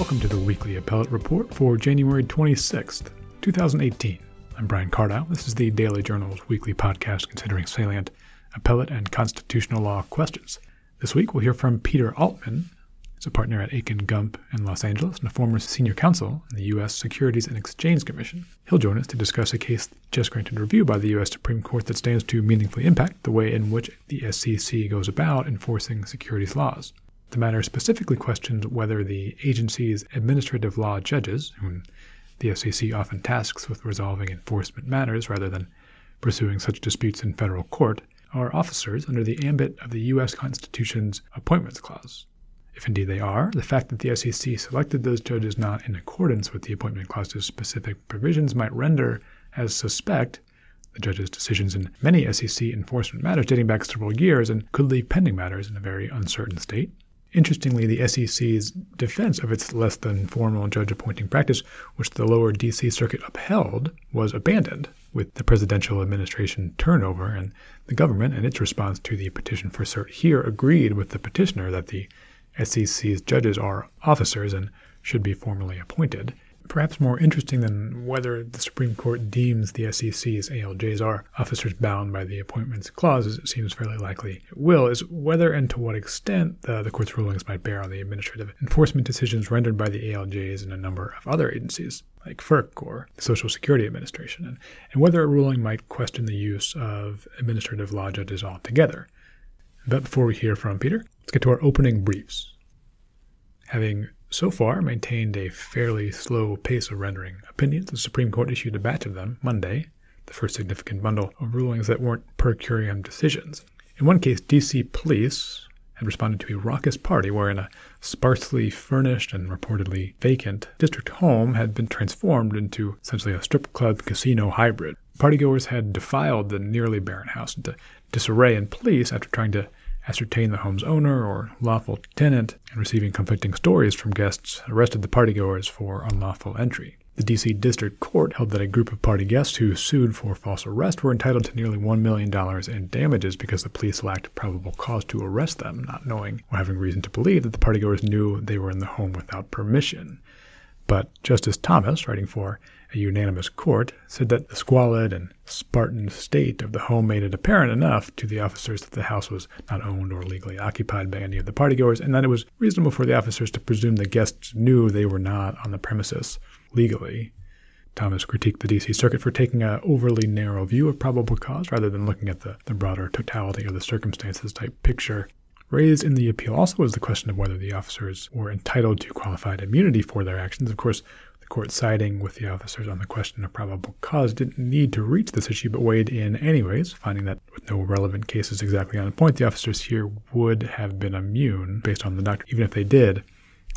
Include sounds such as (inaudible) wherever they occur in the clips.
Welcome to the weekly appellate report for January 26th, 2018. I'm Brian Cardow. This is the Daily Journal's weekly podcast considering salient appellate and constitutional law questions. This week we'll hear from Peter Altman. He's a partner at Akin Gump in Los Angeles and a former senior counsel in the U.S. Securities and Exchange Commission. He'll join us to discuss a case just granted review by the U.S. Supreme Court that stands to meaningfully impact the way in which the SEC goes about enforcing securities laws. The matter specifically questions whether the agency's administrative law judges, whom the SEC often tasks with resolving enforcement matters rather than pursuing such disputes in federal court, are officers under the ambit of the U.S. Constitution's Appointments Clause. If indeed they are, the fact that the SEC selected those judges not in accordance with the Appointment Clause's specific provisions might render as suspect the judge's decisions in many SEC enforcement matters dating back several years and could leave pending matters in a very uncertain state. Interestingly, the SEC's defense of its less than formal judge appointing practice, which the lower D.C. Circuit upheld, was abandoned with the presidential administration turnover, and the government, in its response to the petition for cert here, agreed with the petitioner that the SEC's judges are officers and should be formally appointed. Perhaps more interesting than whether the Supreme Court deems the SEC's ALJs are officers bound by the Appointments Clause, as it seems fairly likely it will, is whether and to what extent the, the Court's rulings might bear on the administrative enforcement decisions rendered by the ALJs in a number of other agencies, like FERC or the Social Security Administration, and, and whether a ruling might question the use of administrative law judges altogether. But before we hear from Peter, let's get to our opening briefs. Having so far maintained a fairly slow pace of rendering opinions. The Supreme Court issued a batch of them Monday, the first significant bundle of rulings that weren't per curiam decisions. In one case, D.C. police had responded to a raucous party wherein a sparsely furnished and reportedly vacant district home had been transformed into essentially a strip club casino hybrid. Partygoers had defiled the nearly barren house into disarray, and police, after trying to ascertain the home's owner or lawful tenant, and receiving conflicting stories from guests, arrested the partygoers for unlawful entry. The D.C. District Court held that a group of party guests who sued for false arrest were entitled to nearly $1 million in damages because the police lacked probable cause to arrest them, not knowing or having reason to believe that the partygoers knew they were in the home without permission. But Justice Thomas, writing for a unanimous court, said that the squalid and Spartan state of the home made it apparent enough to the officers that the house was not owned or legally occupied by any of the partygoers, and that it was reasonable for the officers to presume the guests knew they were not on the premises legally. Thomas critiqued the D.C. Circuit for taking an overly narrow view of probable cause rather than looking at the, the broader totality of the circumstances type picture. Raised in the appeal also was the question of whether the officers were entitled to qualified immunity for their actions. Of course, court siding with the officers on the question of probable cause didn't need to reach this issue, but weighed in anyways, finding that with no relevant cases exactly on point, the officers here would have been immune based on the doctrine, even if they did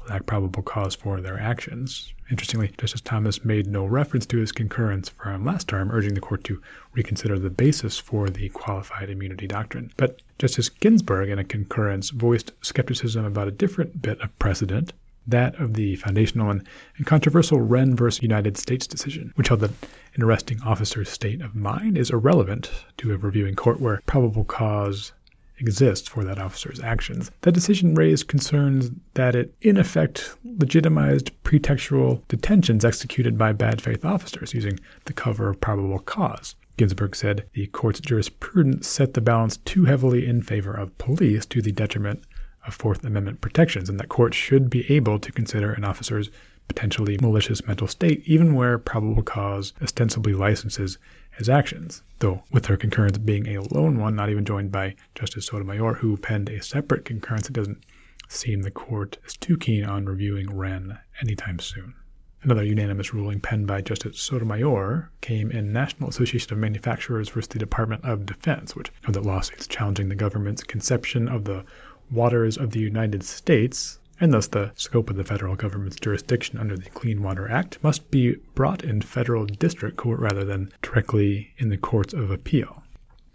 lack probable cause for their actions. Interestingly, Justice Thomas made no reference to his concurrence from last term, urging the court to reconsider the basis for the qualified immunity doctrine. But Justice Ginsburg, in a concurrence, voiced skepticism about a different bit of precedent, that of the foundational and, and controversial Whren v. United States decision, which held that an arresting officer's state of mind is irrelevant to a reviewing court where probable cause exists for that officer's actions. That decision raised concerns that it, in effect, legitimized pretextual detentions executed by bad faith officers using the cover of probable cause. Ginsburg said the court's jurisprudence set the balance too heavily in favor of police to the detriment of Fourth Amendment protections, and that courts should be able to consider an officer's potentially malicious mental state even where probable cause ostensibly licenses his actions, though with her concurrence being a lone one, not even joined by Justice Sotomayor, who penned a separate concurrence, it doesn't seem the court is too keen on reviewing Whren anytime soon. Another unanimous ruling penned by Justice Sotomayor came in National Association of Manufacturers versus the Department of Defense, which held that lawsuits challenging the government's conception of the waters of the United States and thus the scope of the federal government's jurisdiction under the Clean Water Act, must be brought in federal district court rather than directly in the courts of appeal.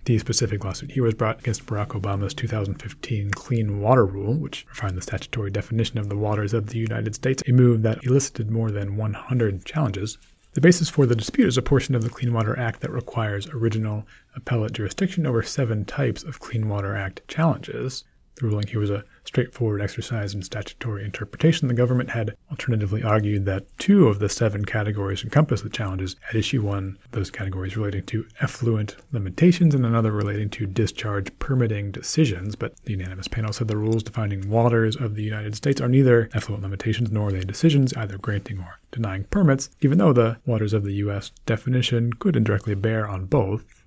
The specific lawsuit here was brought against Barack Obama's 2015 Clean Water Rule, which refined the statutory definition of the waters of the United States, a move that elicited more than 100 challenges. The basis for the dispute is a portion of the Clean Water Act that requires original appellate jurisdiction over seven types of Clean Water Act challenges. The ruling here was a straightforward exercise in statutory interpretation. The government had alternatively argued that two of the seven categories encompass the challenges at issue one, those categories relating to effluent limitations and another relating to discharge permitting decisions. But the unanimous panel said the rules defining waters of the United States are neither effluent limitations nor are they decisions either granting or denying permits, even though the waters of the U.S. definition could indirectly bear on both.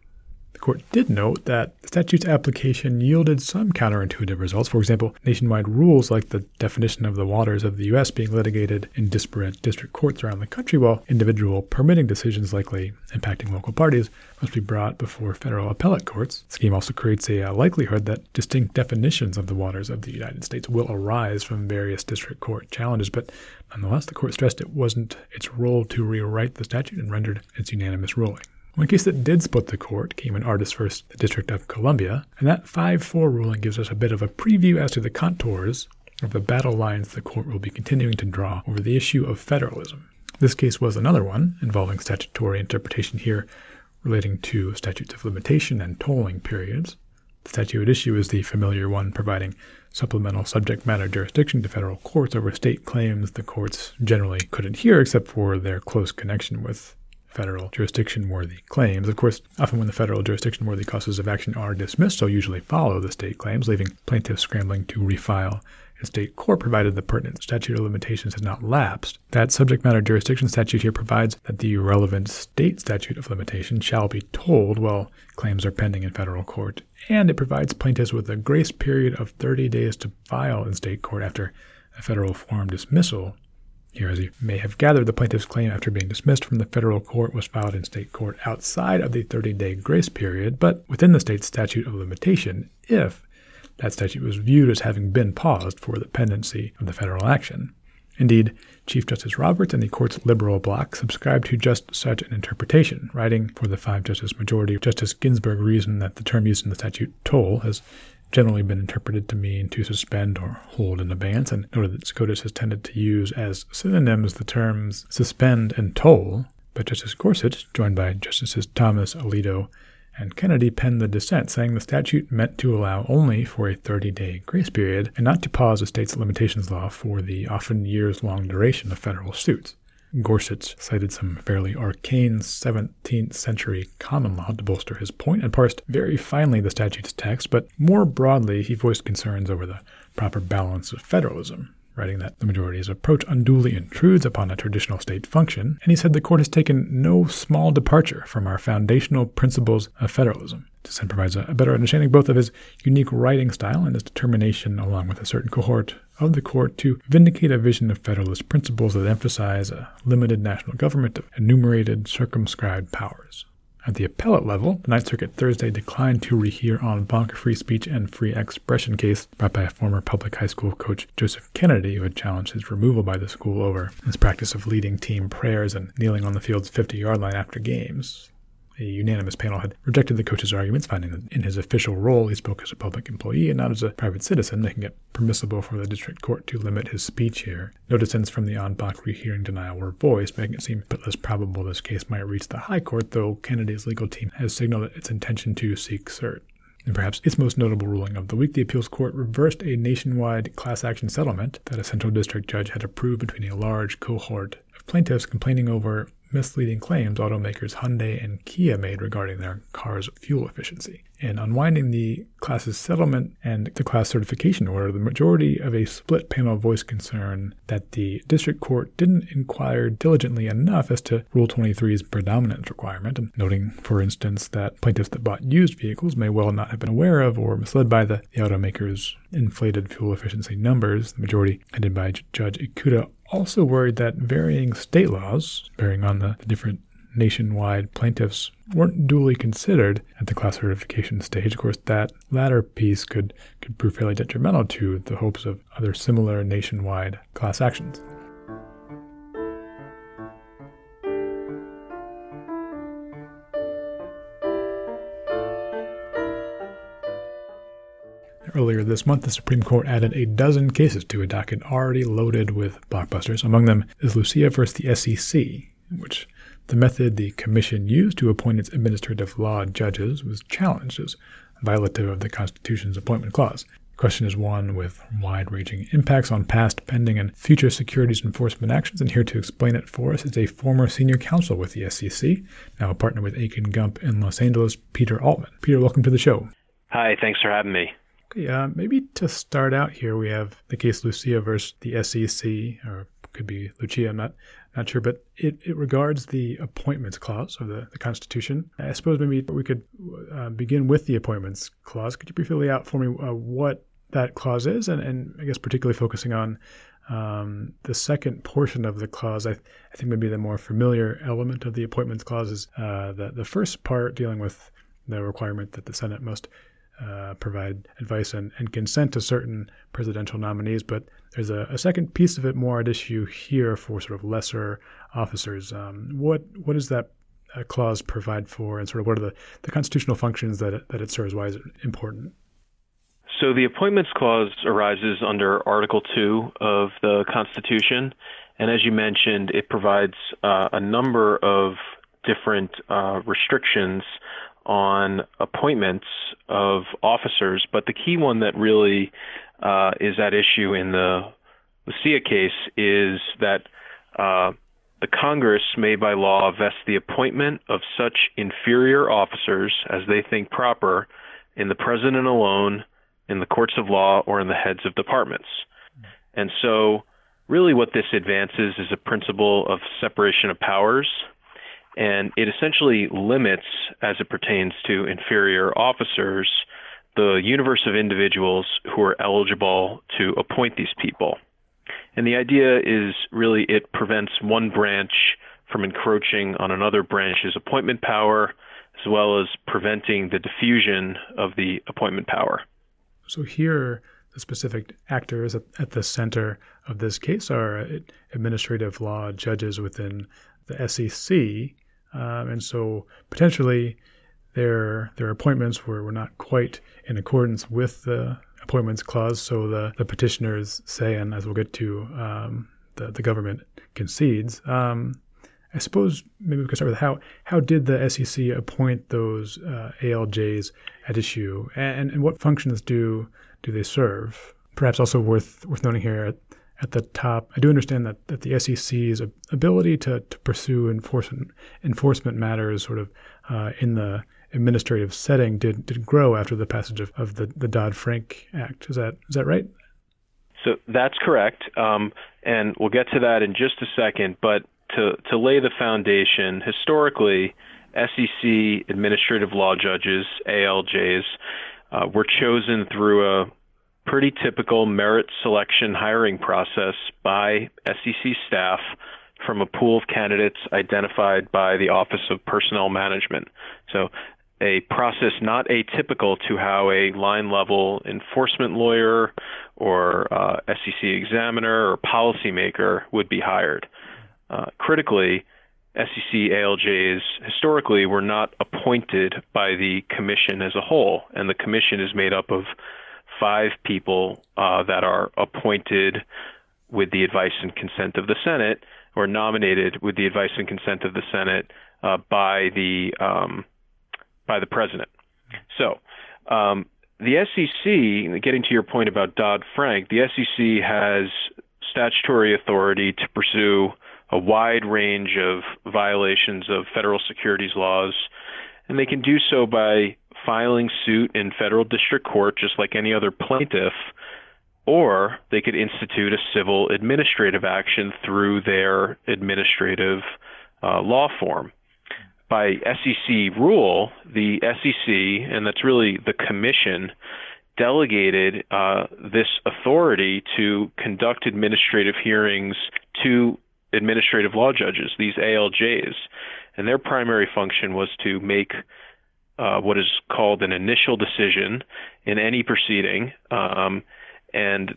The court did note that the statute's application yielded some counterintuitive results. For example, nationwide rules like the definition of the waters of the U.S. being litigated in disparate district courts around the country, while individual permitting decisions likely impacting local parties must be brought before federal appellate courts. The scheme also creates a uh, likelihood that distinct definitions of the waters of the United States will arise from various district court challenges, but nonetheless, the court stressed it wasn't its role to rewrite the statute and rendered its unanimous ruling. One case that did split the court came in Artis v. the District of Columbia, and that 5 4 ruling gives us a bit of a preview as to the contours of the battle lines the court will be continuing to draw over the issue of federalism. This case was another one involving statutory interpretation here relating to statutes of limitation and tolling periods. The statute at issue is the familiar one providing supplemental subject matter jurisdiction to federal courts over state claims the courts generally couldn't hear except for their close connection with federal jurisdiction worthy claims. Of course, often when the federal jurisdiction worthy causes of action are dismissed, so usually follow the state claims, leaving plaintiffs scrambling to refile in state court provided the pertinent statute of limitations has not lapsed. That subject matter jurisdiction statute here provides that the relevant state statute of limitations shall be tolled while claims are pending in federal court, and it provides plaintiffs with a grace period of 30 days to file in state court after a federal form dismissal here, as you may have gathered, the plaintiff's claim after being dismissed from the federal court was filed in state court outside of the 30 day grace period, but within the state's statute of limitation if that statute was viewed as having been paused for the pendency of the federal action. Indeed, Chief Justice Roberts and the court's liberal bloc subscribed to just such an interpretation, writing for the five justice majority. Justice Ginsburg reasoned that the term used in the statute, toll, has generally been interpreted to mean to suspend or hold in abeyance, and noted that SCOTUS has tended to use as synonyms the terms suspend and toll. But Justice Gorsuch, joined by Justices Thomas, Alito, and Kennedy, penned the dissent, saying the statute meant to allow only for a 30 day grace period and not to pause a state's limitations law for the often years long duration of federal suits. Gorsuch cited some fairly arcane 17th century common law to bolster his point and parsed very finely the statute's text, but more broadly, he voiced concerns over the proper balance of federalism, writing that the majority's approach unduly intrudes upon a traditional state function, and he said the court has taken no small departure from our foundational principles of federalism. Dissent provides a better understanding both of his unique writing style and his determination, along with a certain cohort of the court, to vindicate a vision of Federalist principles that emphasize a limited national government of enumerated, circumscribed powers. At the appellate level, the Ninth Circuit Thursday declined to rehear en banc free speech and free expression case brought by former public high school coach, Joseph Kennedy, who had challenged his removal by the school over his practice of leading team prayers and kneeling on the field's 50 yard line after games. A unanimous panel had rejected the coach's arguments, finding that in his official role he spoke as a public employee and not as a private citizen, making it permissible for the district court to limit his speech here. No dissents from the en banc rehearing denial were voiced, making it seem but less probable this case might reach the High Court, though Kennedy's legal team has signaled its intention to seek cert. And perhaps its most notable ruling of the week, the appeals court reversed a nationwide class action settlement that a central district judge had approved between a large cohort of plaintiffs complaining over misleading claims automakers Hyundai and Kia made regarding their cars' fuel efficiency. In unwinding the class's settlement and the class certification order, the majority of a split panel voiced concern that the district court didn't inquire diligently enough as to Rule 23's predominance requirement, noting, for instance, that plaintiffs that bought used vehicles may well not have been aware of or misled by the, the automaker's inflated fuel efficiency numbers. The majority, headed by Judge Ikuta, also worried that varying state laws, bearing on the, different nationwide plaintiffs, weren't duly considered at the class certification stage. Of course, that latter piece could, could prove fairly detrimental to the hopes of other similar nationwide class actions. Earlier this month, the Supreme Court added a dozen cases to a docket already loaded with blockbusters. Among them is Lucia versus the SEC, which the method the Commission used to appoint its administrative law judges was challenged as violative of the Constitution's appointment clause. The question is one with wide ranging impacts on past, pending, and future securities enforcement actions. And here to explain it for us is a former senior counsel with the SEC, now a partner with Akin Gump in Los Angeles, Peter Altman. Peter, welcome to the show. Hi, thanks for having me. Okay, uh, maybe to start out here, we have the case Lucia versus the SEC, or could be Lucia, I'm not not sure, but it, it regards the appointments clause of the, the Constitution. I suppose maybe we could uh, begin with the appointments clause. Could you briefly lay out for me uh, what that clause is, and, and I guess particularly focusing on um, the second portion of the clause? I, I think maybe the more familiar element of the appointments clause is uh, the, the first part dealing with the requirement that the Senate must uh, provide advice and, and, consent to certain presidential nominees. But there's a, a, second piece of it more at issue here for sort of lesser officers. Um, what what does that uh, clause provide for, and sort of what are the, the constitutional functions that it, that it serves? Why is it important? So the Appointments Clause arises under Article 2 of the Constitution. And as you mentioned, it provides uh, a number of different uh, restrictions on appointments of officers, but the key one that really uh, is at issue in the Lucia case is that uh, the Congress may by law vest the appointment of such inferior officers as they think proper in the president alone, in the courts of law, or in the heads of departments. And so, really, what this advances is a principle of separation of powers and it essentially limits, as it pertains to inferior officers, the universe of individuals who are eligible to appoint these people. And the idea is really it prevents one branch from encroaching on another branch's appointment power, as well as preventing the diffusion of the appointment power. So here, the specific actors at, the center of this case are uh, administrative law judges within the SEC, um, and so potentially their their appointments were, were not quite in accordance with the appointments clause. So the, the petitioners say, and as we'll get to, um, the, the government concedes. Um, I suppose maybe we could start with how how did the SEC appoint those uh, ALJs at issue, and, and what functions do do they serve? Perhaps also worth worth noting here at the top. I do understand that, that the SEC's ability to, to pursue enforcement enforcement matters sort of uh, in the administrative setting did, did grow after the passage of, of the, the Dodd Frank Act. Is that is that right? So that's correct, um, and we'll get to that in just a second. But to to lay the foundation, historically, SEC administrative law judges (ALJs) uh, were chosen through a pretty typical merit selection hiring process by SEC staff from a pool of candidates identified by the Office of Personnel Management. So, a process not atypical to how a line level enforcement lawyer or uh, SEC examiner or policymaker would be hired. Uh, critically, SEC ALJs historically were not appointed by the commission as a whole, and the commission is made up of five people uh, that are appointed with the advice and consent of the Senate, or nominated with the advice and consent of the Senate uh, by the um, by the president. So. Um, the SEC, getting to your point about Dodd Frank, the SEC has statutory authority to pursue a wide range of violations of federal securities laws, and they can do so by filing suit in federal district court just like any other plaintiff, or they could institute a civil administrative action through their administrative uh, law form. By SEC rule, the SEC, and that's really the commission, delegated uh, this authority to conduct administrative hearings to administrative law judges, these ALJs. And their primary function was to make uh, what is called an initial decision in any proceeding um, and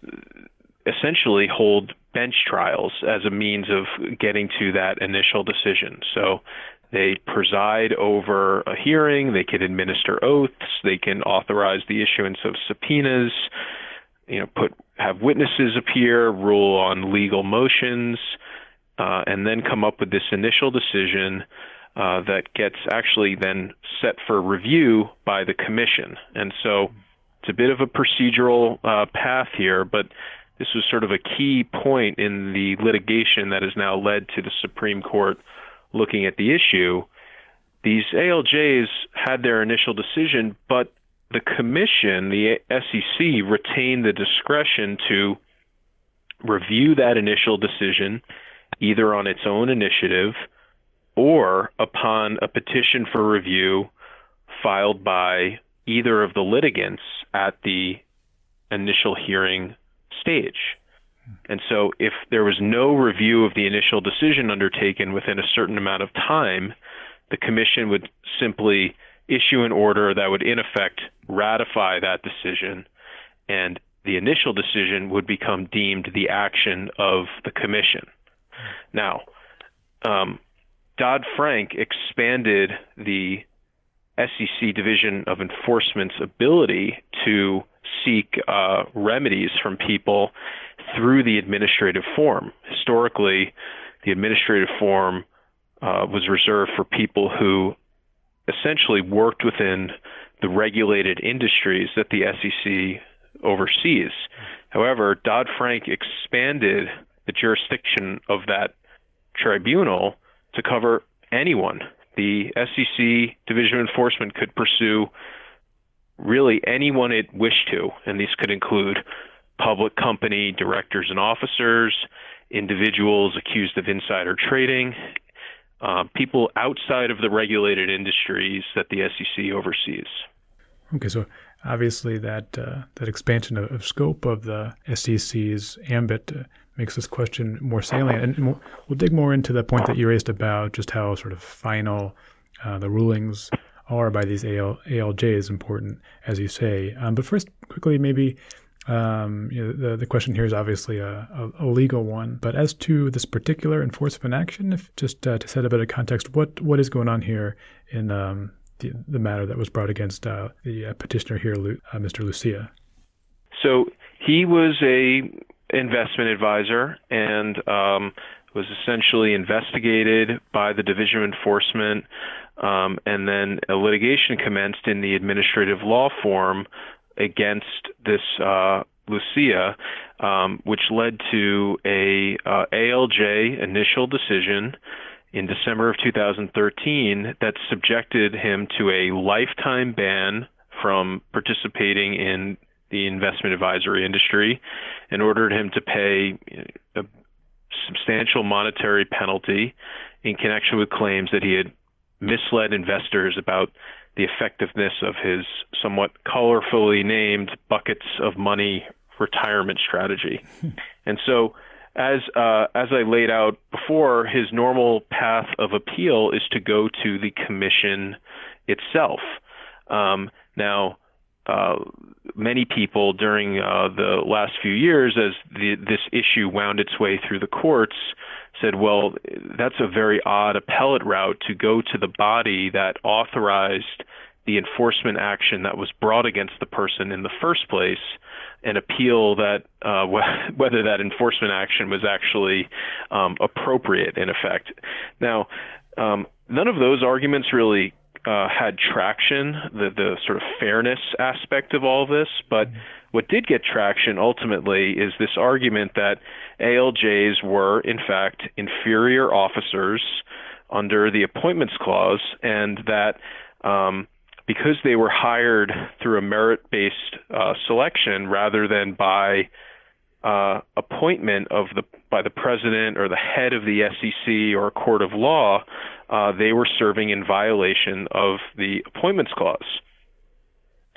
essentially hold bench trials as a means of getting to that initial decision. So they preside over a hearing, they can administer oaths, they can authorize the issuance of subpoenas, you know, put have witnesses appear, rule on legal motions, uh, and then come up with this initial decision uh, that gets actually then set for review by the commission. And so it's a bit of a procedural uh, path here, but this was sort of a key point in the litigation that has now led to the Supreme Court looking at the issue. These ALJs had their initial decision, but the commission, the SEC, retained the discretion to review that initial decision either on its own initiative or upon a petition for review filed by either of the litigants at the initial hearing stage. And so, if there was no review of the initial decision undertaken within a certain amount of time, the commission would simply issue an order that would, in effect, ratify that decision, and the initial decision would become deemed the action of the commission. Now, um, Dodd Frank expanded the SEC Division of Enforcement's ability to seek uh, remedies from people through the administrative form. Historically, the administrative form uh, was reserved for people who essentially worked within the regulated industries that the SEC oversees. However, Dodd Frank expanded the jurisdiction of that tribunal to cover anyone. The SEC Division of Enforcement could pursue really anyone it wished to, and these could include public company directors and officers, individuals accused of insider trading, uh, people outside of the regulated industries that the SEC oversees. Okay, so obviously that uh, that expansion of, of, scope of the SEC's ambit uh, makes this question more salient, and we'll, dig more into the point that you raised about just how sort of final uh, the rulings are by these AL, ALJs important, as you say. Um, but first, quickly, maybe um, you know, the, the question here is obviously a, a, a, legal one. But as to this particular enforcement action, if just uh, to set a bit of context, what what is going on here in um, the, the matter that was brought against uh, the uh, petitioner here, uh, Mr. Lucia? So he was a investment advisor and um, was essentially investigated by the Division of Enforcement um, and then a litigation commenced in the administrative law form against this uh, Lucia, um, which led to a uh, ALJ initial decision in December of 2013 that subjected him to a lifetime ban from participating in the investment advisory industry and ordered him to pay a substantial monetary penalty in connection with claims that he had misled investors about the effectiveness of his somewhat colorfully named buckets of money retirement strategy. (laughs) and so, as uh, as I laid out before, his normal path of appeal is to go to the commission itself. Um, now, uh, many people during uh, the last few years, as the, this issue wound its way through the courts, said, well, that's a very odd appellate route to go to the body that authorized the enforcement action that was brought against the person in the first place and appeal that uh, (laughs) whether that enforcement action was actually um, appropriate in effect. Now, um, none of those arguments really uh, had traction, the the sort of fairness aspect of all this, but what did get traction ultimately is this argument that ALJs were, in fact, inferior officers under the appointments clause, and that um, because they were hired through a merit based uh, selection rather than by uh, appointment of the by the president or the head of the SEC or a court of law, uh, they were serving in violation of the appointments clause.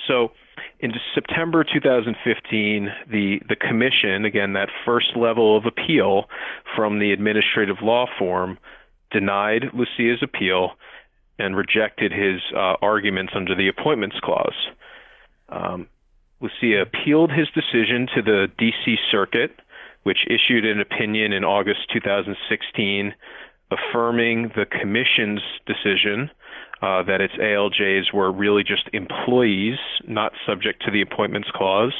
So in September 2015, the, the commission, again, that first level of appeal from the administrative law form, denied Lucia's appeal and rejected his uh, arguments under the appointments clause. Um, Lucia appealed his decision to the D.C. Circuit, which issued an opinion in August 2016 affirming the commission's decision uh, that its ALJs were really just employees, not subject to the appointments clause.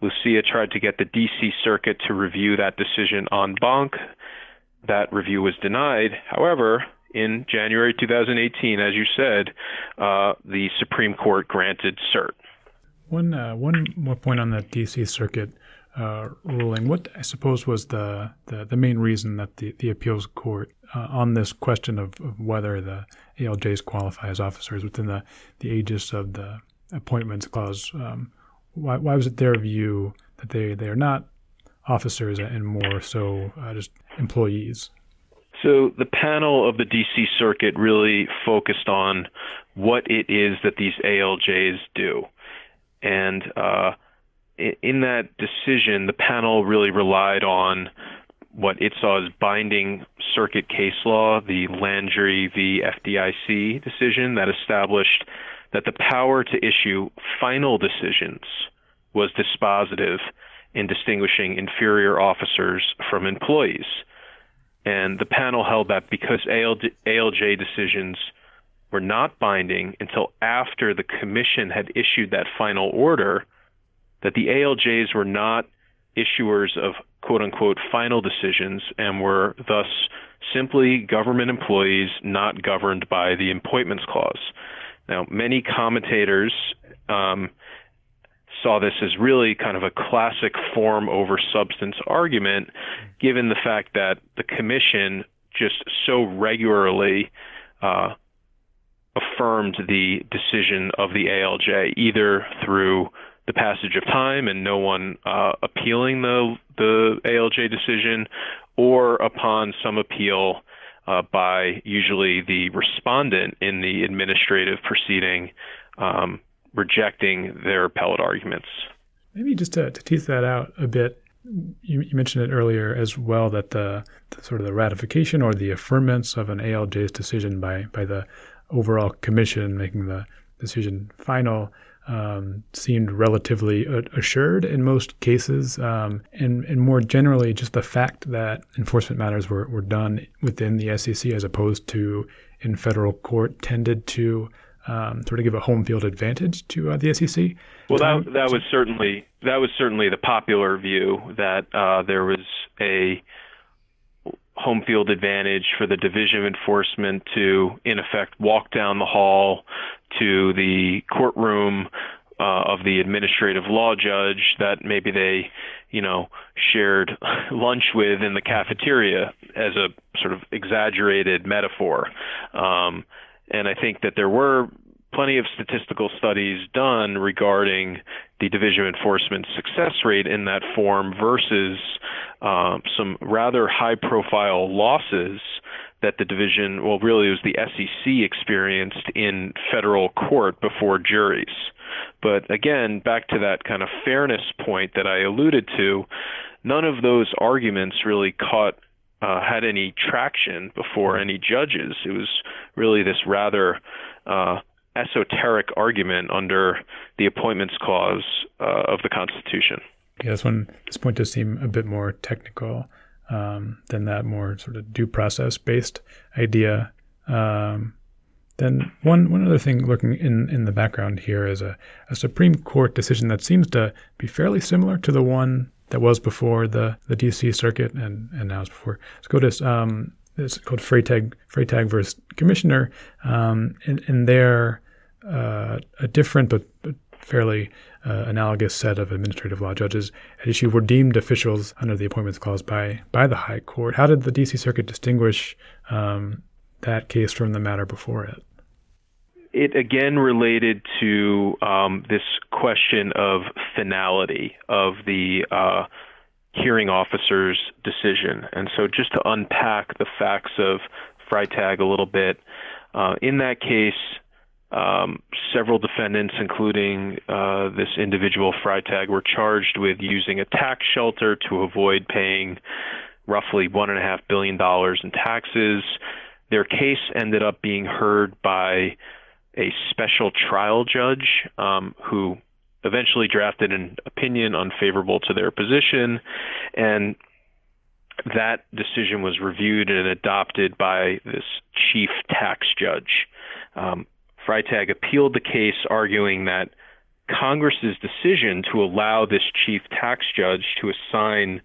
Lucia tried to get the D.C. Circuit to review that decision en banc. That review was denied. However, in January 2018, as you said, uh, the Supreme Court granted cert. One uh, one more point on the D.C. Circuit uh, ruling. What I suppose was the, the, the, main reason that the, the appeals court uh, on this question of, of, whether the ALJs qualify as officers within the, the aegis of the appointments clause. Um, why, why was it their view that they, they are not officers and more so uh, just employees? So the panel of the DC Circuit really focused on what it is that these ALJs do. And uh, in that decision, the panel really relied on what it saw as binding circuit case law, the Landry v. FDIC decision that established that the power to issue final decisions was dispositive in distinguishing inferior officers from employees. And the panel held that because ALJ, ALJ decisions were not binding until after the commission had issued that final order, that the ALJs were not issuers of quote unquote final decisions and were thus simply government employees not governed by the appointments clause. Now, many commentators um, saw this as really kind of a classic form over substance argument, given the fact that the commission just so regularly uh, affirmed the decision of the ALJ, either through the passage of time and no one uh, appealing the the ALJ decision, or upon some appeal uh, by usually the respondent in the administrative proceeding um, rejecting their appellate arguments. Maybe just to, to tease that out a bit, you, you, mentioned it earlier as well that the, the, sort of the ratification or the affirmance of an ALJ's decision by by the overall commission making the decision final um, seemed relatively assured in most cases. Um, and, and more generally, just the fact that enforcement matters were, were done within the SEC as opposed to in federal court tended to um, sort of give a home field advantage to uh, the SEC. Well, that, that was certainly that was certainly the popular view that uh, there was a home field advantage for the Division of Enforcement to, in effect, walk down the hall to the courtroom uh, of the administrative law judge that maybe they, you know, shared (laughs) lunch with in the cafeteria as a sort of exaggerated metaphor. Um, and I think that there were plenty of statistical studies done regarding the Division Enforcement success rate in that form versus um, some rather high profile losses that the division, well, really it was the SEC experienced in federal court before juries. But again, back to that kind of fairness point that I alluded to, none of those arguments really caught uh, had any traction before any judges. It was really this rather uh, esoteric argument under the appointments clause uh, of the Constitution. Yeah, this one, this point does seem a bit more technical um, than that more sort of due process based idea. Um, then one one other thing looking in, in the background here is a, a Supreme Court decision that seems to be fairly similar to the one that was before the, the DC Circuit and, and now is before SCOTUS. Um, it's called Freytag, Freytag versus Commissioner. Um, and, and there, uh, a different but, but fairly uh, analogous set of administrative law judges at issue were deemed officials under the appointments clause by by the High Court. How did the D.C. Circuit distinguish um, that case from the matter before it? It again related to um, this question of finality of the uh, hearing officer's decision. And so, just to unpack the facts of Freytag a little bit, uh, in that case, um, several defendants, including uh, this individual Freytag, were charged with using a tax shelter to avoid paying roughly $1.5 billion in taxes. Their case ended up being heard by a special trial judge um, who eventually drafted an opinion unfavorable to their position. And that decision was reviewed and adopted by this chief tax judge. Um, Freytag appealed the case, arguing that Congress's decision to allow this chief tax judge to assign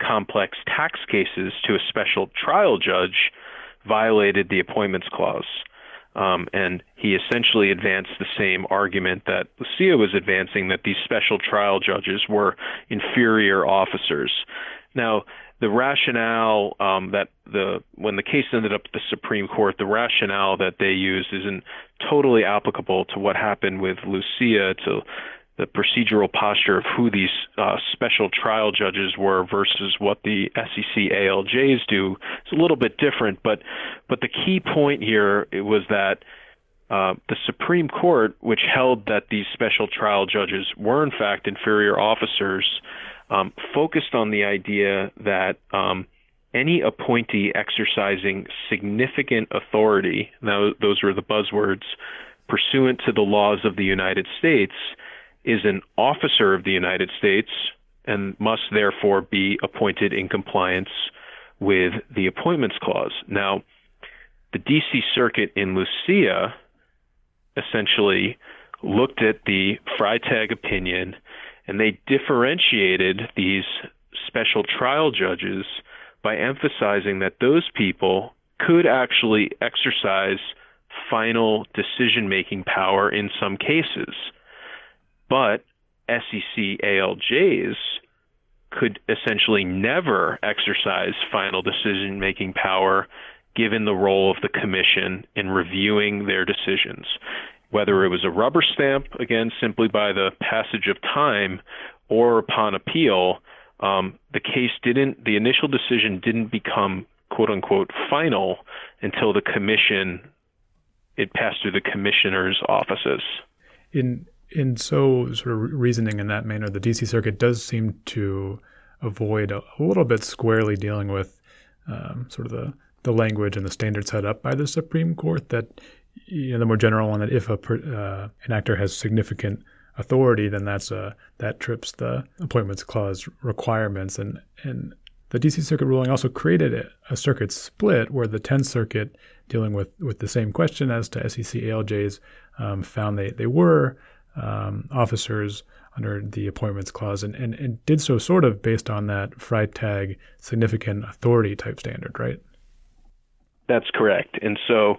complex tax cases to a special trial judge violated the appointments clause. Um, and he essentially advanced the same argument that Lucia was advancing that these special trial judges were inferior officers. Now, the rationale um, that the when the case ended up at the Supreme Court, the rationale that they used isn't totally applicable to what happened with Lucia to the procedural posture of who these uh, special trial judges were versus what the SEC ALJs do. It's a little bit different, but but the key point here was that uh, the Supreme Court, which held that these special trial judges were in fact inferior officers, um, focused on the idea that um, any appointee exercising significant authority, now those were the buzzwords, pursuant to the laws of the United States, is an officer of the United States and must therefore be appointed in compliance with the Appointments Clause. Now, the D.C. Circuit in Lucia essentially looked at the Freytag opinion and they differentiated these special trial judges by emphasizing that those people could actually exercise final decision making power in some cases. But SEC ALJs could essentially never exercise final decision making power given the role of the commission in reviewing their decisions whether it was a rubber stamp, again, simply by the passage of time, or upon appeal, um, the case didn't, the initial decision didn't become quote unquote final until the commission, it passed through the commissioner's offices. In in so sort of reasoning in that manner, the DC Circuit does seem to avoid a, a little bit squarely dealing with um, sort of the the language and the standards set up by the Supreme Court that you know, the more general one that if a uh, an actor has significant authority, then that's a that trips the appointments clause requirements, and and the D.C. Circuit ruling also created a, a circuit split where the Tenth Circuit, dealing with with the same question as to SEC ALJs, um, found they they were um, officers under the appointments clause, and, and and did so sort of based on that Freytag significant authority type standard, right? That's correct. And so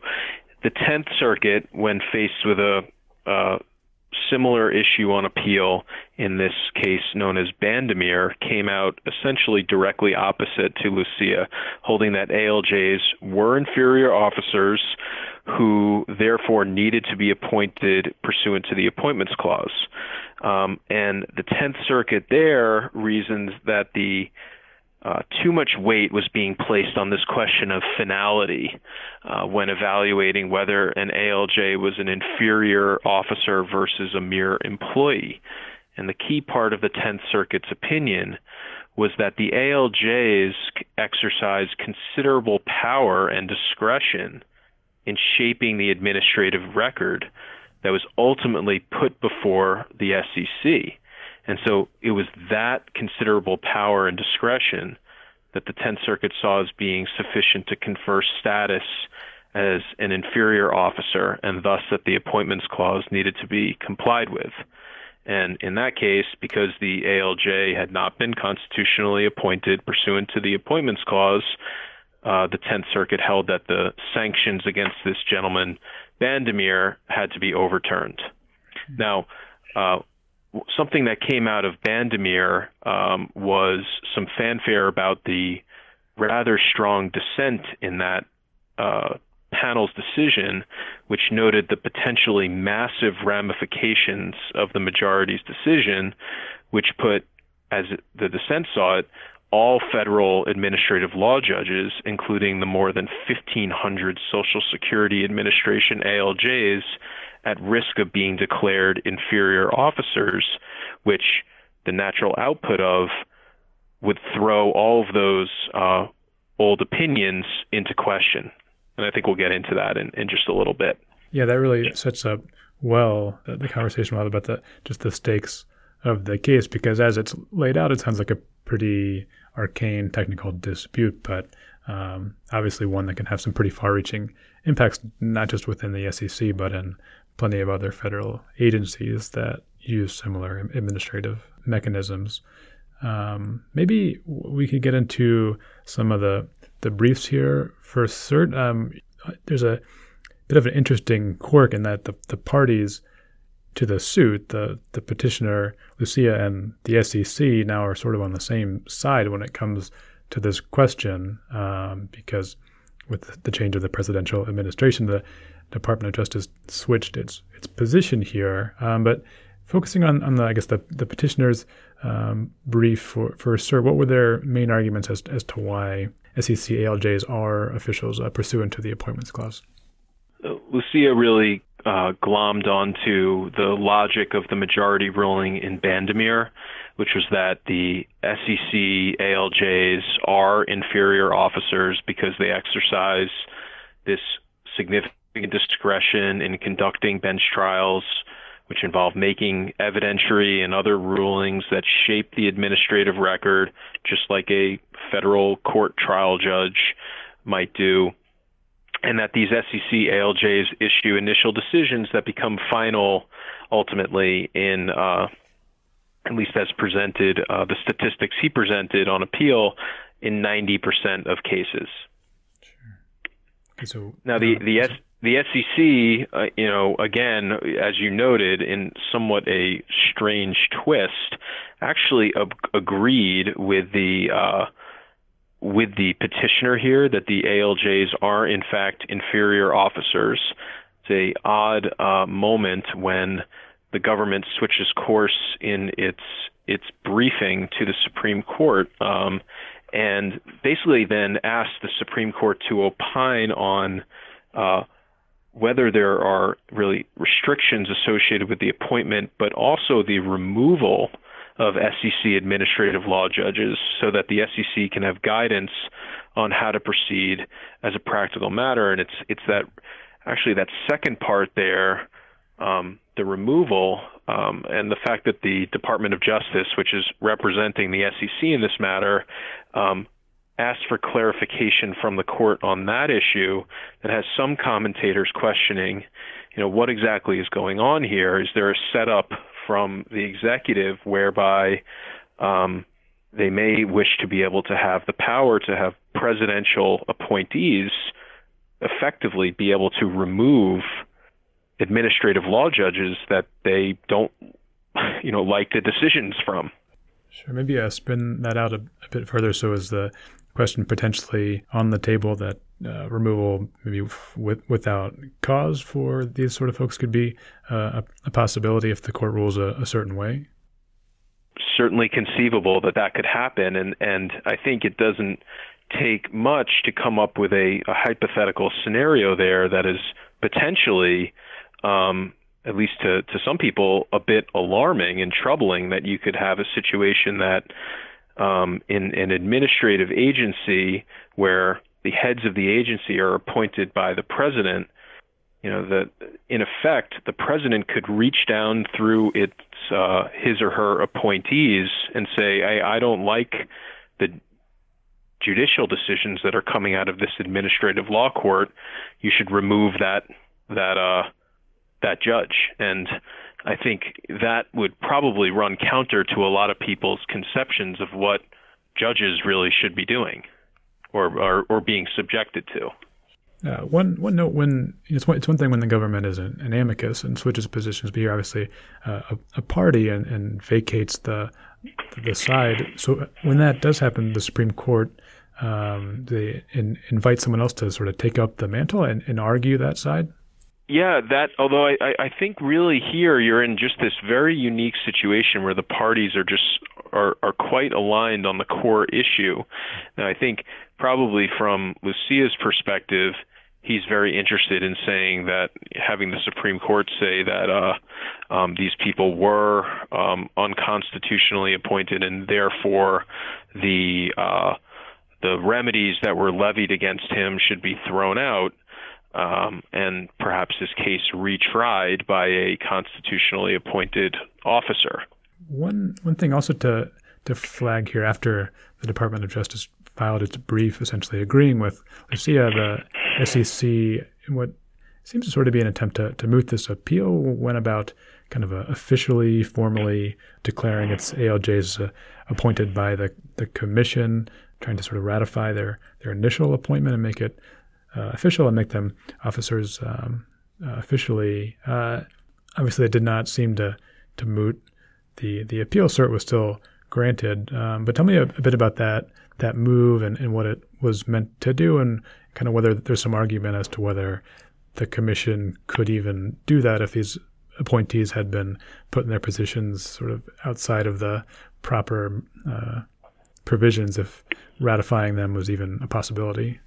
the Tenth Circuit, when faced with a uh, similar issue on appeal in this case known as Bandimere, came out essentially directly opposite to Lucia, holding that ALJs were inferior officers who therefore needed to be appointed pursuant to the Appointments Clause. Um, and the Tenth Circuit there reasons that the uh, too much weight was being placed on this question of finality uh, when evaluating whether an ALJ was an inferior officer versus a mere employee. And the key part of the Tenth Circuit's opinion was that the ALJs exercise considerable power and discretion in shaping the administrative record that was ultimately put before the SEC. And so it was that considerable power and discretion that the Tenth Circuit saw as being sufficient to confer status as an inferior officer, and thus that the appointments clause needed to be complied with. And in that case, because the ALJ had not been constitutionally appointed pursuant to the appointments clause, uh, the Tenth Circuit held that the sanctions against this gentleman, Bandimere, had to be overturned. Now, uh, something that came out of Bandimere um, was some fanfare about the rather strong dissent in that uh, panel's decision, which noted the potentially massive ramifications of the majority's decision, which put, as the dissent saw it, all federal administrative law judges, including the more than 1,500 Social Security Administration ALJs, at risk of being declared inferior officers, which the natural output of would throw all of those uh, old opinions into question. And I think we'll get into that in, in just a little bit. Yeah, that really sets up well the, the conversation about the just the stakes of the case because as it's laid out, it sounds like a pretty arcane technical dispute, but um, obviously one that can have some pretty far-reaching impacts, not just within the SEC, but in plenty of other federal agencies that use similar administrative mechanisms. Um, maybe we could get into some of the the briefs here for cert. Um, there's a bit of an interesting quirk in that the, the parties to the suit, the the petitioner Lucia and the SEC now are sort of on the same side when it comes to this question, um, because with the change of the presidential administration, the Department of Justice switched its its position here. Um, but focusing on, on the I guess the the petitioner's um, brief for for sir, what were their main arguments as as to why SEC ALJs are officials uh, pursuant to the appointments clause? Lucia really uh, glommed onto the logic of the majority ruling in Bandimere, which was that the SEC ALJs are inferior officers because they exercise this significant discretion in conducting bench trials, which involve making evidentiary and other rulings that shape the administrative record, just like a federal court trial judge might do and that these SEC ALJs issue initial decisions that become final ultimately in, uh, at least as presented, uh, the statistics he presented on appeal in 90% of cases. Sure. Okay, so now the the S, the SEC, uh, you know, again, as you noted, in somewhat a strange twist, actually ab- agreed with the uh, with the petitioner here that the ALJs are in fact inferior officers. It's a odd uh, moment when the government switches course in its its briefing to the Supreme Court, um, and basically then asks the Supreme Court to opine on uh, whether there are really restrictions associated with the appointment, but also the removal of SEC administrative law judges so that the SEC can have guidance on how to proceed as a practical matter. And it's it's that actually that second part there, um, the removal um, and the fact that the Department of Justice, which is representing the SEC in this matter, um, asked for clarification from the court on that issue that has some commentators questioning, you know, what exactly is going on here? Is there a setup from the executive whereby um, they may wish to be able to have the power to have presidential appointees effectively be able to remove administrative law judges that they don't you know like the decisions from? Sure. Maybe uh, spin that out a, a bit further. So is the question potentially on the table that uh, removal, maybe with, without cause for these sort of folks, could be uh, a, a, possibility if the court rules a, a, certain way? Certainly conceivable that that could happen, and and I think it doesn't take much to come up with a, a hypothetical scenario there that is potentially. Um, at least to, to some people, a bit alarming and troubling that you could have a situation that um, in an administrative agency where the heads of the agency are appointed by the president, you know that in effect the president could reach down through its uh, his or her appointees and say, I, I don't like the judicial decisions that are coming out of this administrative law court. You should remove that that uh, that judge." And I think that would probably run counter to a lot of people's conceptions of what judges really should be doing or or, or being subjected to. Uh, one one note when it's one, it's one thing when the government is an, an amicus and switches positions, but you're obviously uh, a, a, party and, and vacates the the side. So when that does happen, the Supreme Court um, they in, invite someone else to sort of take up the mantle and, and argue that side. Yeah, that. Although I, I think really here you're in just this very unique situation where the parties are just are, are quite aligned on the core issue. And I think probably from Lucia's perspective, he's very interested in saying that having the Supreme Court say that uh, um, these people were um, unconstitutionally appointed, and therefore the uh, the remedies that were levied against him should be thrown out um, and perhaps his case retried by a constitutionally appointed officer. One one thing also to to flag here after the Department of Justice filed its brief, essentially agreeing with Lucia, the SEC, in what seems to sort of be an attempt to, to moot this appeal, went about kind of officially, formally declaring its ALJs uh, appointed by the, the commission, trying to sort of ratify their, their initial appointment and make it uh, official and make them officers um, uh, officially. Uh, obviously, it did not seem to to moot the the appeal cert was still granted. Um, but tell me a, a, bit about that that move and, and what it was meant to do, and kind of whether there's some argument as to whether the commission could even do that if these appointees had been put in their positions sort of outside of the proper uh, provisions, if ratifying them was even a possibility.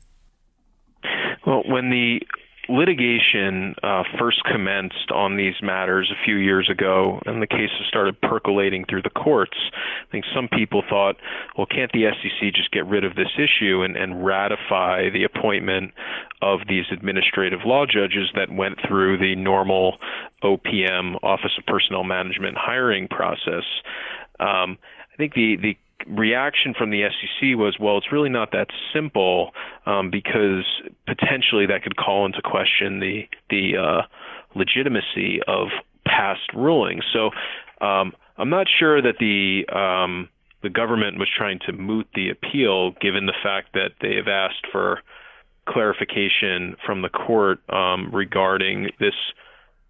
Well, when the litigation uh, first commenced on these matters a few years ago, and the cases started percolating through the courts. I think some people thought, well, can't the SEC just get rid of this issue and, and ratify the appointment of these administrative law judges that went through the normal OPM, Office of Personnel Management, hiring process? Um, I think the the reaction from the SEC was, well, it's really not that simple um, because potentially that could call into question the the uh, legitimacy of past rulings. So um, I'm not sure that the um, the government was trying to moot the appeal, given the fact that they have asked for clarification from the court um, regarding this.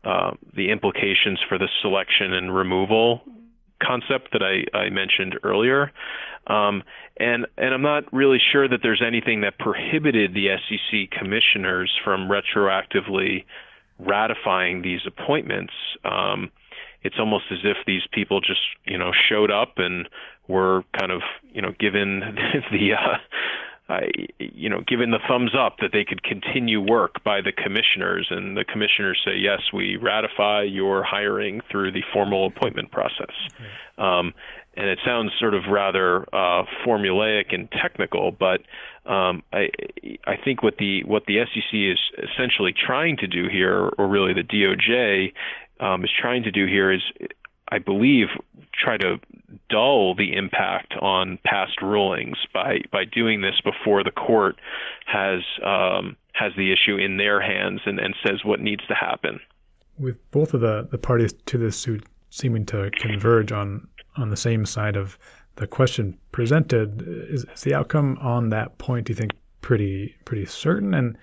Uh, the implications for the selection and removal concept that I, I mentioned earlier. Um, and and I'm not really sure that there's anything that prohibited the SEC commissioners from retroactively ratifying these appointments. Um, it's almost as if these people just you know showed up and were kind of you know given (laughs) the uh, I, you know, given the thumbs up that they could continue work by the commissioners, and the commissioners say, yes, we ratify your hiring through the formal appointment process. Um, and it sounds sort of rather uh, formulaic and technical, but um, I, I think what the what the SEC is essentially trying to do here, or really the DOJ um, is trying to do here, is I believe try to dull the impact on past rulings by by doing this before the court has um, has the issue in their hands and, and says what needs to happen. With both of the, the parties to this suit seeming to converge on on the same side of the question presented, is, is the outcome on that point? Do you think pretty pretty certain? And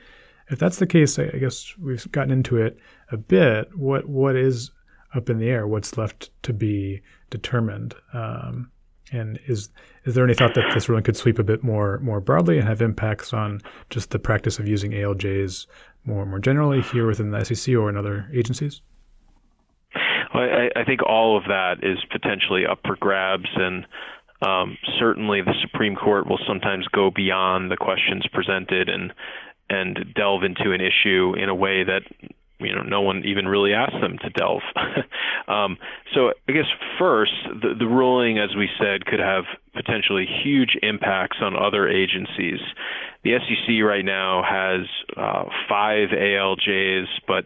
if that's the case, I, I guess we've gotten into it a bit. What what is up in the air? What's left to be determined? Um, and is is there any thought that this ruling could sweep a bit more more broadly and have impacts on just the practice of using ALJs more more generally here within the SEC or in other agencies? I, I think all of that is potentially up for grabs, and um, certainly the Supreme Court will sometimes go beyond the questions presented and and delve into an issue in a way that you know no one even really asked them to delve. (laughs) um, so I guess first, the, the ruling, as we said, could have potentially huge impacts on other agencies. The SEC right now has uh, five ALJs, but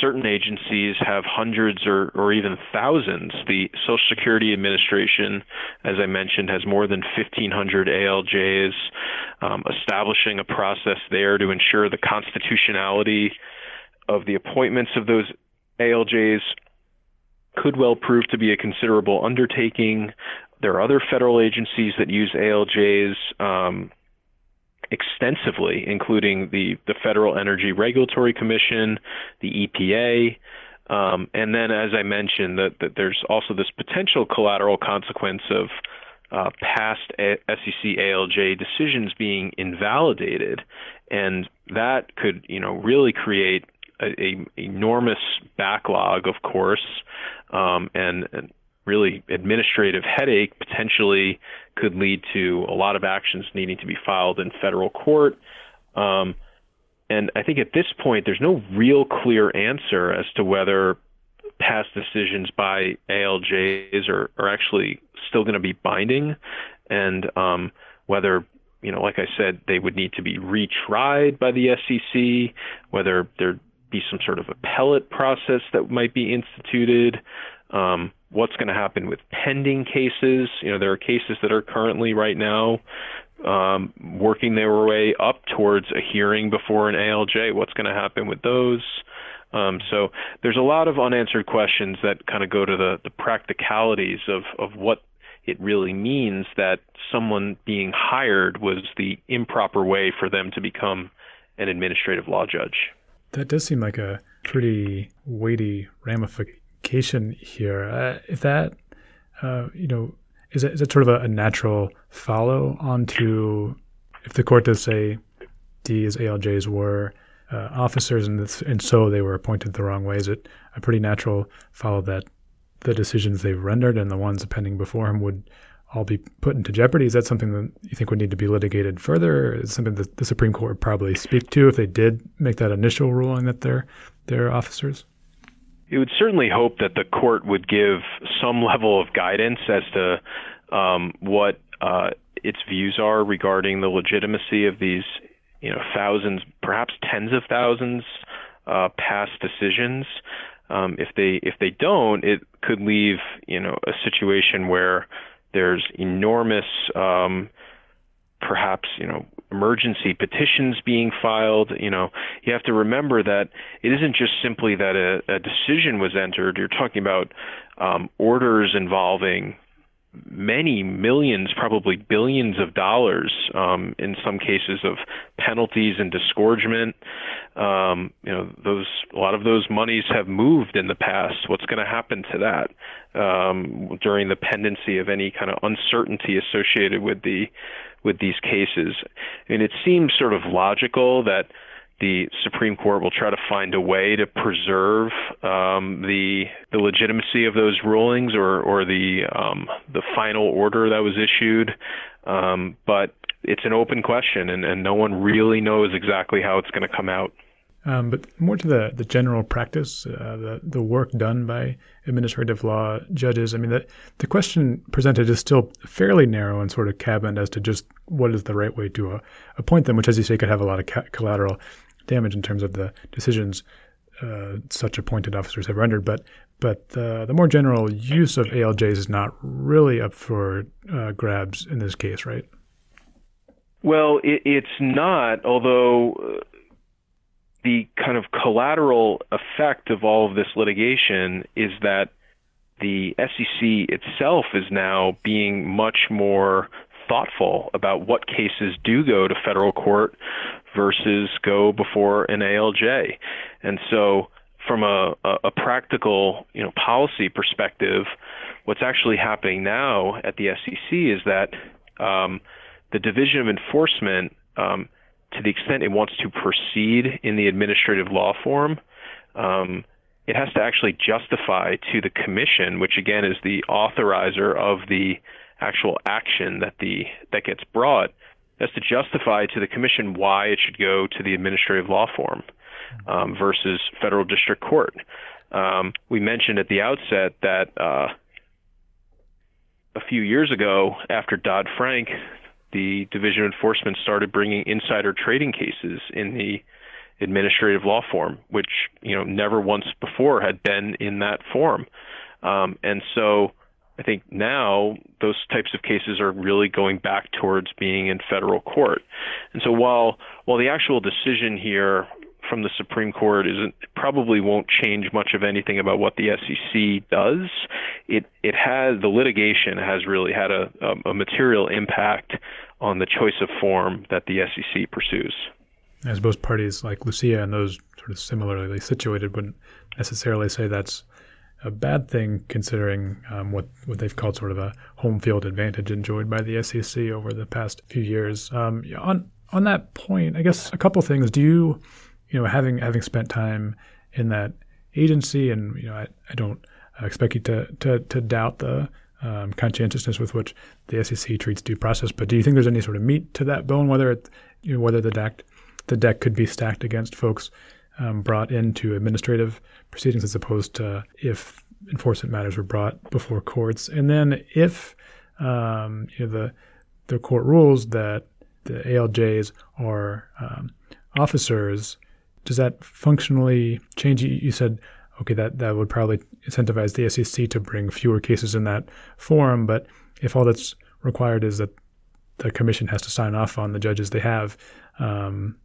certain agencies have hundreds or, or even thousands. The Social Security Administration, as I mentioned, has more than 1,500 ALJs, um, establishing a process there to ensure the constitutionality of the appointments of those ALJs could well prove to be a considerable undertaking. There are other federal agencies that use ALJs um, extensively, including the, the Federal Energy Regulatory Commission, the EPA, um, and then, as I mentioned, that, that there's also this potential collateral consequence of uh, past a- SEC ALJ decisions being invalidated, and that could, you know, really create a, a enormous backlog, of course, um, and, and really administrative headache potentially could lead to a lot of actions needing to be filed in federal court. Um, and I think at this point, there's no real clear answer as to whether past decisions by ALJs are, are actually still going to be binding, and um, whether you know, like I said, they would need to be retried by the SEC, whether there be some sort of appellate process that might be instituted. Um, what's going to happen with pending cases? You know, there are cases that are currently right now um, working their way up towards a hearing before an ALJ. What's going to happen with those? Um, so there's a lot of unanswered questions that kind of go to the, the practicalities of, of what it really means that someone being hired was the improper way for them to become an administrative law judge that does seem like a, pretty weighty ramification here. Uh, if that, uh, you know, is it, is it sort of a, a natural follow onto if the court does say these ALJs were uh, officers and, this, and so they were appointed the wrong way, is it a pretty natural follow that the decisions they've rendered and the ones pending before him would all be put into jeopardy? Is that something that you think would need to be litigated further? Is something that the Supreme Court would probably speak to if they did make that initial ruling that they're they're officers? You would certainly hope that the court would give some (laughs) level of guidance as to um, what uh, its views are regarding the legitimacy of these, you know, thousands, perhaps tens of thousands, uh, past decisions. Um, if they if they don't, it could leave you know a situation where there's enormous, um, perhaps you know, emergency petitions being filed. You know, you have to remember that it isn't just simply that a, a decision was entered. You're talking about um, orders involving many millions, probably billions of dollars um, in some cases of penalties and disgorgement. Um, you know, those a lot of those monies have moved in the past. What's going to happen to that um, during the pendency of any kind of uncertainty associated with the with these cases? And it seems sort of logical that the Supreme Court will try to find a way to preserve um, the the legitimacy of those rulings or or the um, the final order that was issued. Um, but it's an open question, and, and no one really knows exactly how it's going to come out. Um, but more to the, the general practice, uh, the the work done by administrative law judges. I mean, the the question presented is still fairly narrow and sort of cabined as to just what is the right way to uh, appoint them, which, as you say, could have a lot of ca- collateral damage in terms of the decisions uh, such appointed officers have rendered. But but uh, the more general use of ALJs is not really up for uh, grabs in this case, right? Well, it, it's not. Although uh, the kind of collateral effect of all of this litigation is that the SEC itself is now being much more thoughtful about what cases do go to federal court versus go before an ALJ. And so from a, a, practical, you know, policy perspective, what's actually happening now at the SEC is that um, the Division of Enforcement, um, to the extent it wants to proceed in the administrative law form, um, it has to actually justify to the commission, which again is the authorizer of the actual action that the that gets brought, has to justify to the commission why it should go to the administrative law form um, versus federal district court. Um, we mentioned at the outset that uh, a few years ago, after Dodd Frank, the Division of Enforcement started bringing insider trading cases in the administrative law form, which you know never once before had been in that form, um, and so I think now those types of cases are really going back towards being in federal court. And so while while the actual decision here from the Supreme Court isn't probably won't change much of anything about what the SEC does. It it has the litigation has really had a, a, material impact on the choice of form that the SEC pursues. As both parties like Lucia and those sort of similarly situated wouldn't necessarily say that's a bad thing considering um, what what they've called sort of a home field advantage enjoyed by the SEC over the past few years. Um, on on that point, I guess a couple things. Do you, you know, having having spent time in that agency, and you know, I, I don't expect you to to, to doubt the um, conscientiousness with which the SEC treats due process, but do you think there's any sort of meat to that bone, whether it, you know, whether the deck the deck could be stacked against folks um, brought into administrative proceedings as opposed to if enforcement matters were brought before courts. And then if um, you know, the the court rules that the ALJs are um, officers, does that functionally change? You said okay that that would probably incentivize the SEC to bring fewer cases in that forum, but if all that's required is that the commission has to sign off on the judges they have, um,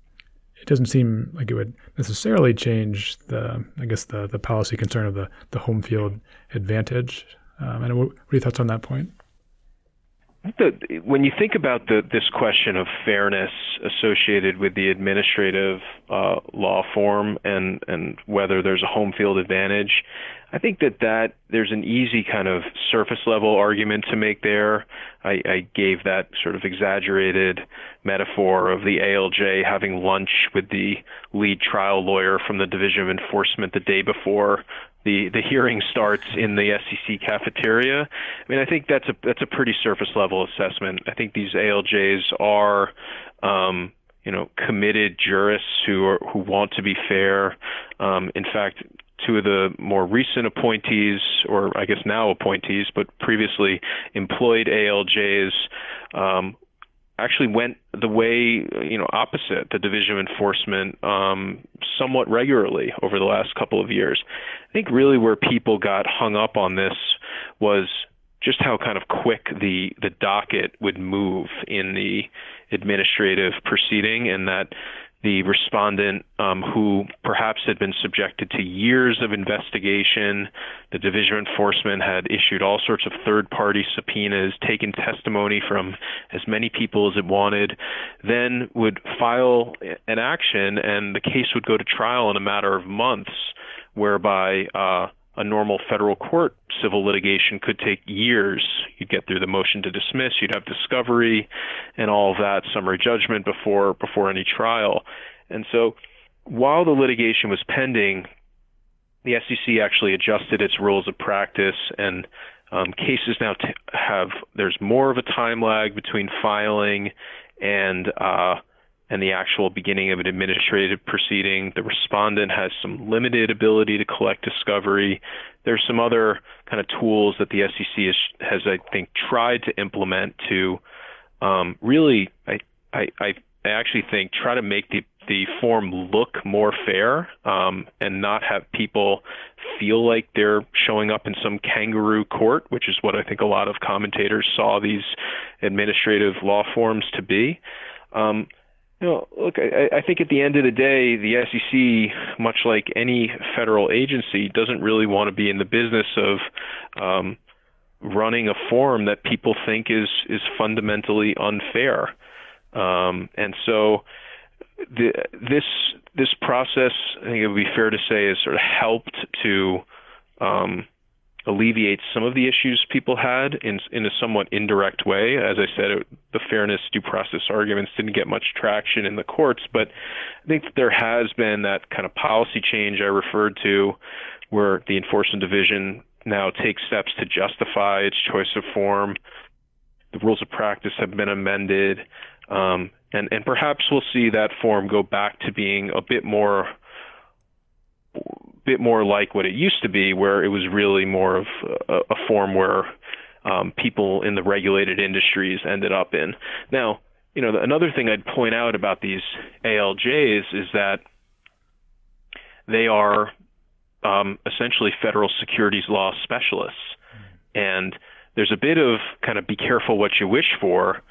it doesn't seem like it would necessarily change the, I guess, the the policy concern of the the home field advantage. Um, and what, are your thoughts on that point? the, when you think about the, this question of fairness associated with the administrative uh, law form and, and whether there's a home field advantage, I think that, that there's an easy kind of surface level argument to make there. I, I gave that sort of exaggerated metaphor of the ALJ having lunch with the lead trial lawyer from the Division of Enforcement the day before the the hearing starts in the SEC cafeteria. I mean, I think that's a that's a pretty surface level assessment. I think these ALJs are. Um, you know, committed jurists who are who want to be fair. Um, in fact, two of the more recent appointees, or I guess now appointees, but previously employed ALJs, um, actually went the way you know opposite the division of enforcement um, somewhat regularly over the last couple of years. I think really where people got hung up on this was just how kind of quick the the docket would move in the administrative proceeding, and that the respondent um, who perhaps had been subjected to years of investigation. The Division of Enforcement had issued all sorts of third party subpoenas, taken testimony from as many people as it wanted, then would file an action, and the case would go to trial in a matter of months, whereby uh, a normal federal court civil litigation could take years. You'd get through the motion to dismiss, you'd have discovery and all of that, summary judgment before before any trial. And so while the litigation was pending, the SEC actually adjusted its rules of practice and um, cases now t- have there's more of a time lag between filing and uh, and the actual beginning of an administrative proceeding. The respondent has some limited ability to collect discovery. There's some other kind of tools that the SEC has, has I think, tried to implement to um, really, I, I, I actually think, try to make the the form look more fair um, and not have people feel like they're showing up in some kangaroo court, which is what I think a lot of commentators saw these administrative law forms to be. Um, know, look, I, I think at the end of the day, the SEC, much like any federal agency, doesn't really want to be in the business of um, running a form that people think is is fundamentally unfair. Um, and so, the, this this process, I think it would be fair to say, has sort of helped to um, alleviates some of the issues people had in in a somewhat indirect way. As I said, it, the fairness due process arguments didn't get much traction in the courts, but I think there has been that kind of policy change I referred to, where the enforcement division now takes steps to justify its choice of form. The rules of practice have been amended, um, and and perhaps we'll see that form go back to being a bit more bit more like what it used to be, where it was really more of a, a form where um, people in the regulated industries ended up in. Now, you know, another thing I'd point out about these ALJs is that they are um, essentially federal securities law specialists, and there's a bit of kind of be careful what you wish for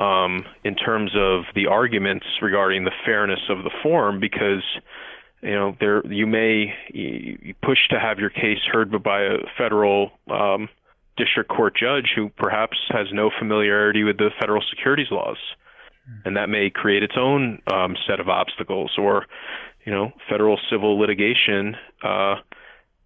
um, in terms of the arguments regarding the fairness of the form because you know there you may you push to have your case heard by a federal um, district court judge who perhaps has no familiarity with the federal securities laws. And that may create its own um, set of obstacles or you know federal civil litigation uh,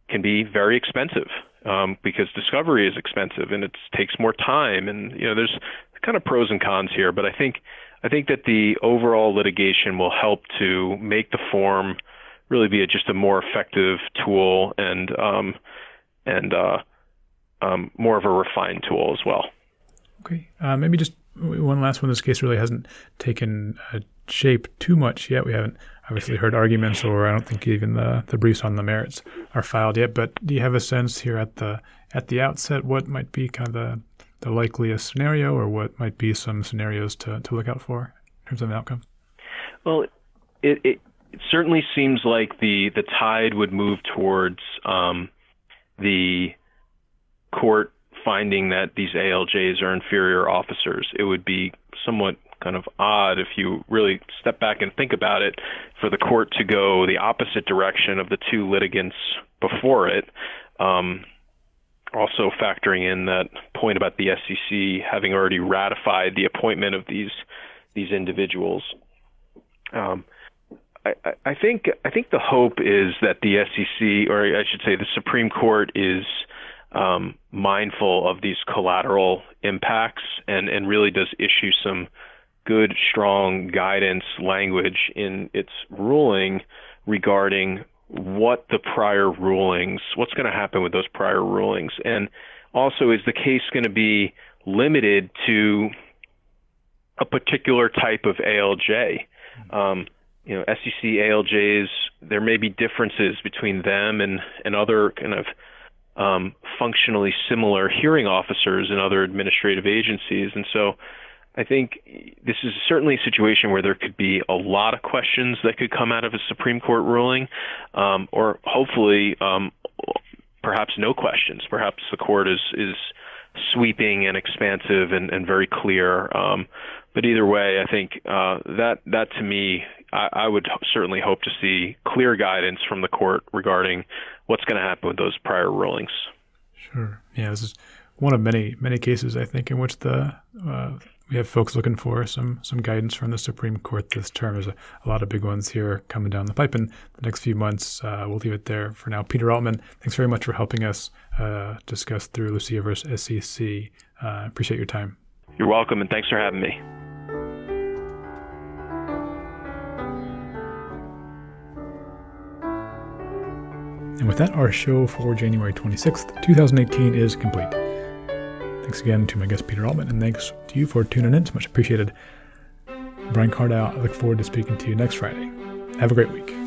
can be very expensive um, because discovery is expensive and it takes more time and you know there's kind of pros and cons here. But I think I think that the overall litigation will help to make the form really be a, just a more effective tool and um, and uh, um, more of a refined tool as well. Okay, uh, maybe just one last one. This case really hasn't taken uh, shape too much yet. We haven't obviously heard arguments, or I don't think even the the briefs on the merits are filed yet. But do you have a sense here at the at the outset what might be kind of the the likeliest scenario, or what might be some scenarios to to look out for in terms of an outcome? Well, it, it it certainly seems like the the tide would move towards um, the court finding that these ALJs are inferior officers. It would be somewhat kind of odd if you really step back and think about it for the court to go the opposite direction of the two litigants before it. Um, also factoring in that point about the SEC having already ratified the appointment of these these individuals. Um, I, I think I think the hope is that the SEC, or I should say, the Supreme Court, is um, mindful of these collateral impacts and and really does issue some good, strong guidance language in its ruling regarding what the prior rulings, what's going to happen with those prior rulings, and also is the case going to be limited to a particular type of ALJ? Um, you know, SEC ALJs, there may be differences between them and, and other kind of um, functionally similar hearing officers in other administrative agencies. And so I think this is certainly a situation where there could be a lot of questions that could come out of a Supreme Court ruling, um, or hopefully um, perhaps no questions. Perhaps the court is, is sweeping and expansive and, and very clear. Um, but either way, I think uh, that that to me, I, I would certainly hope to see clear guidance from the court regarding what's going to happen with those prior rulings. Sure. Yeah, this is one of many many cases I think in which the uh, we have folks looking for some some guidance from the Supreme Court this term. There's a, a lot of big ones here coming down the pipe in the next few months. Uh, we'll leave it there for now. Peter Altman, thanks very much for helping us uh, discuss through Lucia versus SEC. Uh, appreciate your time. You're welcome, and thanks for having me. And with that, our show for January 26th, 2018 is complete. Thanks again to my guest Peter Altman, and thanks to you for tuning in. It's much appreciated. Brian Cardell, I look forward to speaking to you next Friday. Have a great week.